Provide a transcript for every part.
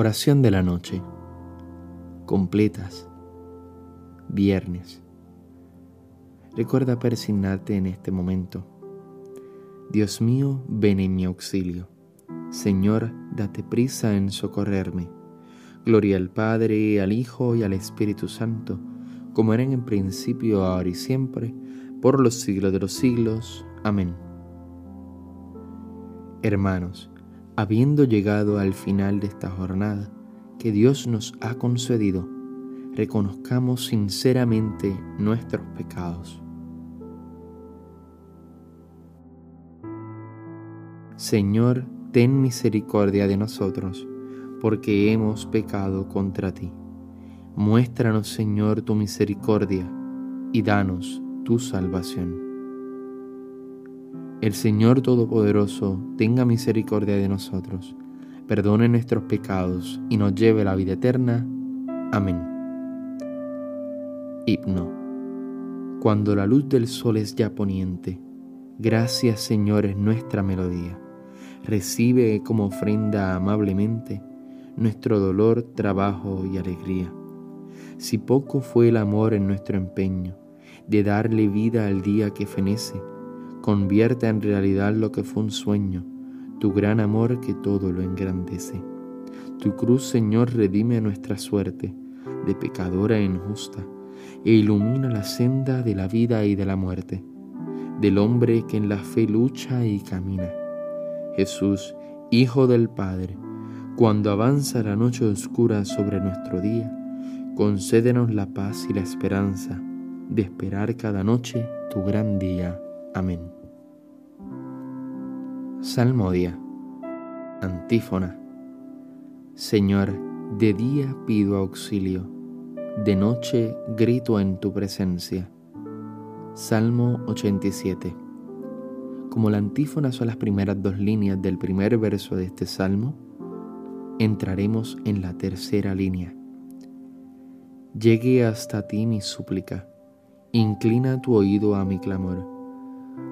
Oración de la noche. Completas. Viernes. Recuerda persignarte en este momento. Dios mío, ven en mi auxilio. Señor, date prisa en socorrerme. Gloria al Padre, al Hijo y al Espíritu Santo, como eran en principio, ahora y siempre, por los siglos de los siglos. Amén. Hermanos, habiendo llegado al final de esta jornada que Dios nos ha concedido, reconozcamos sinceramente nuestros pecados. Señor, ten misericordia de nosotros, porque hemos pecado contra ti. Muéstranos, Señor, tu misericordia y danos tu salvación. El Señor Todopoderoso tenga misericordia de nosotros, perdone nuestros pecados y nos lleve a la vida eterna. Amén. Himno. Cuando la luz del sol es ya poniente, gracias Señor es nuestra melodía. Recibe como ofrenda amablemente nuestro dolor, trabajo y alegría. Si poco fue el amor en nuestro empeño de darle vida al día que fenece, Convierte en realidad lo que fue un sueño, tu gran amor que todo lo engrandece. Tu cruz, Señor, redime nuestra suerte de pecadora e injusta e ilumina la senda de la vida y de la muerte, del hombre que en la fe lucha y camina. Jesús, Hijo del Padre, cuando avanza la noche oscura sobre nuestro día, concédenos la paz y la esperanza de esperar cada noche tu gran día. Amén. Salmodia. Antífona. Señor, de día pido auxilio, de noche grito en tu presencia. Salmo 87. Como la antífona son las primeras dos líneas del primer verso de este salmo, entraremos en la tercera línea. Llegue hasta ti mi súplica, inclina tu oído a mi clamor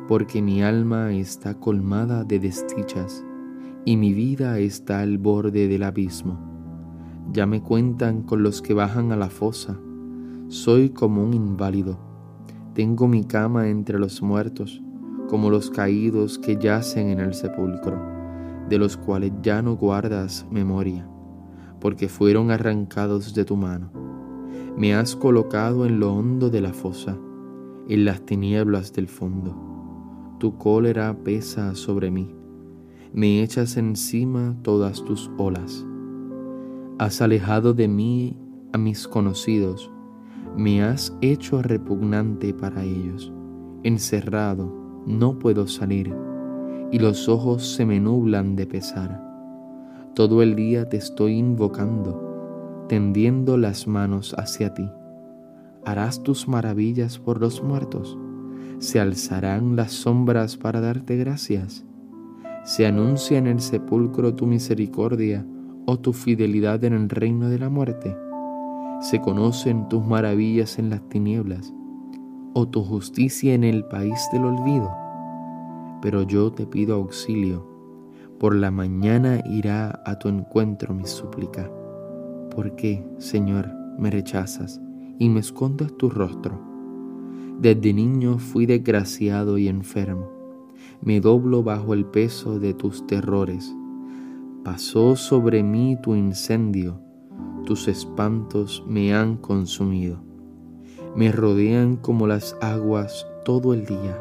porque mi alma está colmada de desdichas y mi vida está al borde del abismo. Ya me cuentan con los que bajan a la fosa, soy como un inválido, tengo mi cama entre los muertos, como los caídos que yacen en el sepulcro, de los cuales ya no guardas memoria, porque fueron arrancados de tu mano. Me has colocado en lo hondo de la fosa, en las tinieblas del fondo tu cólera pesa sobre mí, me echas encima todas tus olas. Has alejado de mí a mis conocidos, me has hecho repugnante para ellos. Encerrado, no puedo salir, y los ojos se me nublan de pesar. Todo el día te estoy invocando, tendiendo las manos hacia ti. ¿Harás tus maravillas por los muertos? Se alzarán las sombras para darte gracias. Se anuncia en el sepulcro tu misericordia o tu fidelidad en el reino de la muerte. Se conocen tus maravillas en las tinieblas o tu justicia en el país del olvido. Pero yo te pido auxilio. Por la mañana irá a tu encuentro mi súplica. ¿Por qué, Señor, me rechazas y me escondes tu rostro? Desde niño fui desgraciado y enfermo. Me doblo bajo el peso de tus terrores. Pasó sobre mí tu incendio, tus espantos me han consumido. Me rodean como las aguas todo el día,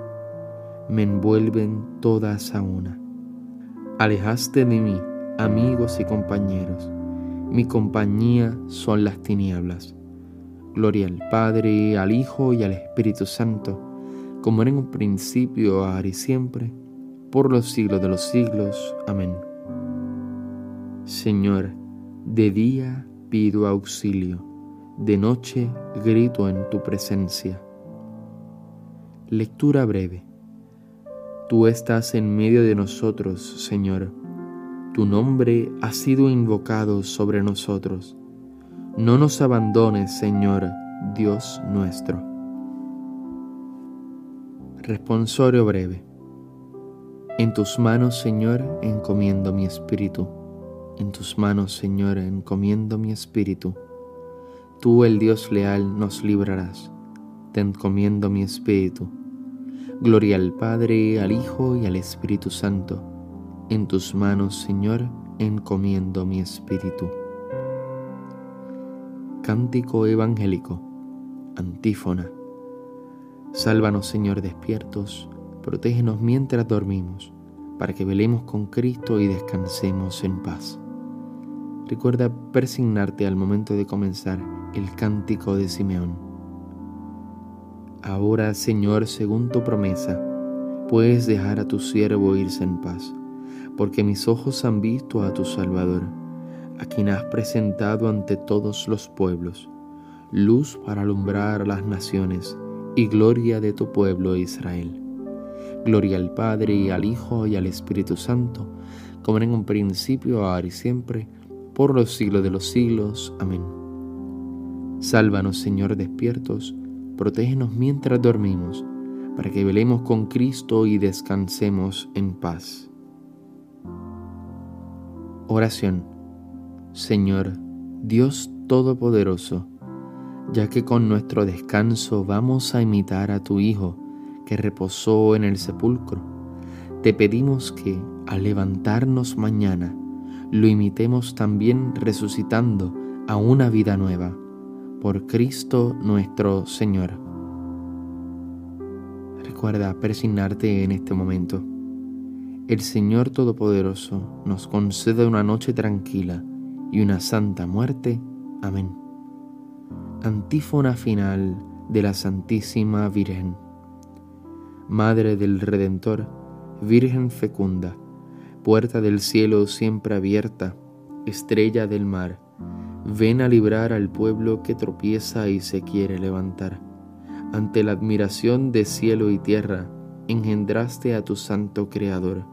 me envuelven todas a una. Alejaste de mí, amigos y compañeros, mi compañía son las tinieblas. Gloria al Padre, al Hijo y al Espíritu Santo, como era en un principio, ahora y siempre, por los siglos de los siglos. Amén. Señor, de día pido auxilio, de noche grito en tu presencia. Lectura breve. Tú estás en medio de nosotros, Señor. Tu nombre ha sido invocado sobre nosotros no nos abandones, Señor, Dios nuestro. Responsorio breve. En tus manos, Señor, encomiendo mi espíritu. En tus manos, Señor, encomiendo mi espíritu. Tú, el Dios leal, nos librarás. Te encomiendo mi espíritu. Gloria al Padre, al Hijo y al Espíritu Santo. En tus manos, Señor, encomiendo mi espíritu. Cántico evangélico. Antífona. Sálvanos, Señor, despiertos. Protégenos mientras dormimos, para que velemos con Cristo y descansemos en paz. Recuerda persignarte al momento de comenzar el cántico de Simeón. Ahora, Señor, según tu promesa, puedes dejar a tu siervo irse en paz, porque mis ojos han visto a tu Salvador, a quien has presentado ante todos los pueblos, luz para alumbrar a las naciones y gloria de tu pueblo Israel. Gloria al Padre y al Hijo y al Espíritu Santo, como en un principio, ahora y siempre, por los siglos de los siglos. Amén. Sálvanos, Señor, despiertos, protégenos mientras dormimos, para que velemos con Cristo y descansemos en paz. Oración. Señor, Dios Todopoderoso, ya que con nuestro descanso vamos a imitar a tu Hijo, que reposó en el sepulcro, te pedimos que, al levantarnos mañana, lo imitemos también resucitando a una vida nueva, por Cristo nuestro Señor. Recuerda persignarte en este momento. El Señor Todopoderoso nos concede una noche tranquila y una santa muerte. Amén. Antífona final de la Santísima Virgen. Madre del Redentor, Virgen fecunda, puerta del cielo siempre abierta, estrella del mar, ven a librar al pueblo que tropieza y se quiere levantar. Ante la admiración de cielo y tierra, engendraste a tu santo Creador,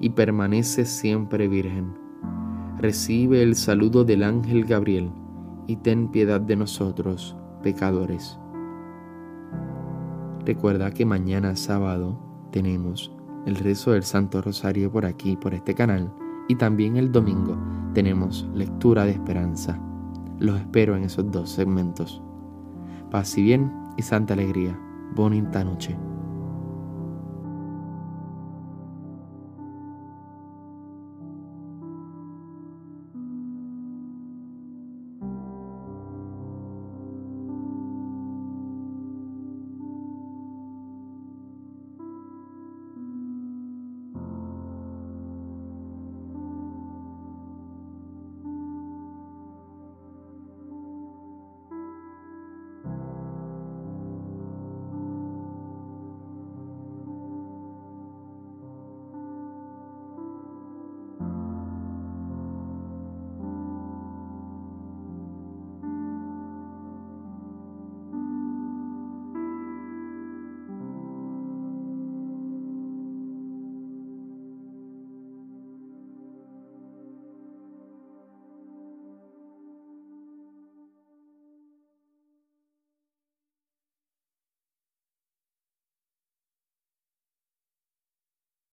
y permaneces siempre virgen. Recibe el saludo del ángel Gabriel, y ten piedad de nosotros, pecadores. Recuerda que mañana sábado tenemos el rezo del Santo Rosario por aquí, por este canal, y también el domingo tenemos lectura de esperanza. Los espero en esos dos segmentos. Paz y bien y santa alegría. Bonita noche.